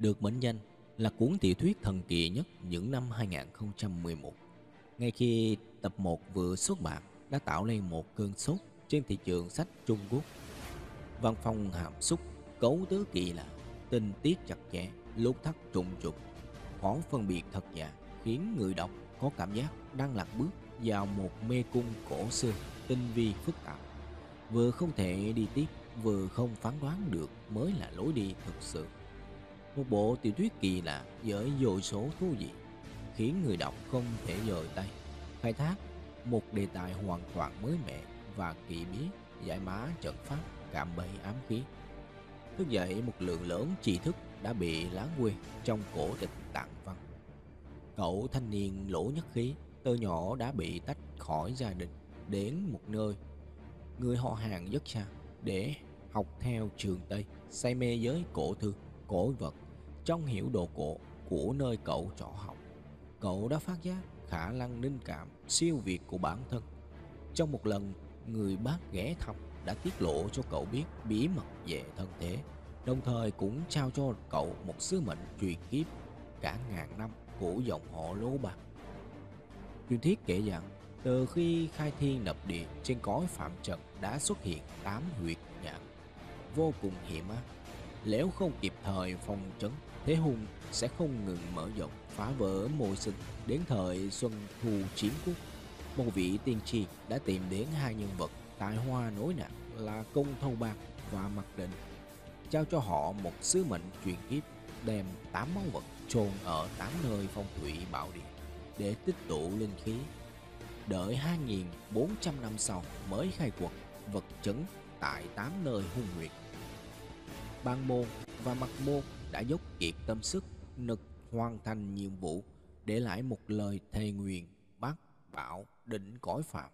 được mệnh danh là cuốn tiểu thuyết thần kỳ nhất những năm 2011. Ngay khi tập 1 vừa xuất bản đã tạo nên một cơn sốt trên thị trường sách Trung Quốc. Văn phong hàm xúc, cấu tứ kỳ lạ, tình tiết chặt chẽ, lúc thắt trùng trục, khó phân biệt thật giả, khiến người đọc có cảm giác đang lạc bước vào một mê cung cổ xưa, tinh vi phức tạp. Vừa không thể đi tiếp, vừa không phán đoán được mới là lối đi thực sự. Một bộ tiểu thuyết kỳ lạ với vô số thú vị, khiến người đọc không thể rời tay. Khai thác một đề tài hoàn toàn mới mẻ và kỳ bí, giải mã trận pháp, cảm bẫy ám khí. Thức dậy một lượng lớn tri thức đã bị lãng quên trong cổ tịch tạng văn. Cậu thanh niên lỗ nhất khí từ nhỏ đã bị tách khỏi gia đình đến một nơi người họ hàng rất xa để học theo trường Tây say mê với cổ thư, cổ vật trong hiểu đồ cổ của nơi cậu trọ học. Cậu đã phát giác khả năng linh cảm siêu việt của bản thân. Trong một lần, người bác ghé thăm đã tiết lộ cho cậu biết bí mật về thân thế, đồng thời cũng trao cho cậu một sứ mệnh truyền kiếp cả ngàn năm của dòng họ Lô Bạc. Truyền thuyết kể rằng, từ khi khai thiên lập địa trên cõi phạm trần đã xuất hiện tám huyệt nhãn vô cùng hiểm ác. Nếu không kịp thời phòng trấn, thế hùng sẽ không ngừng mở rộng phá vỡ môi sinh đến thời xuân thu chiến quốc. Một vị tiên tri đã tìm đến hai nhân vật tài hoa nối nạn là Công Thâu Bạc và Mặt Định, trao cho họ một sứ mệnh truyền kiếp đem tám máu vật chôn ở tám nơi phong thủy bảo địa để tích tụ linh khí. Đợi 2.400 năm sau mới khai quật vật chứng tại tám nơi hung nguyệt. Ban môn và mặt môn đã dốc kiệt tâm sức, nực hoàn thành nhiệm vụ, để lại một lời thề nguyện bác bảo định cõi phạm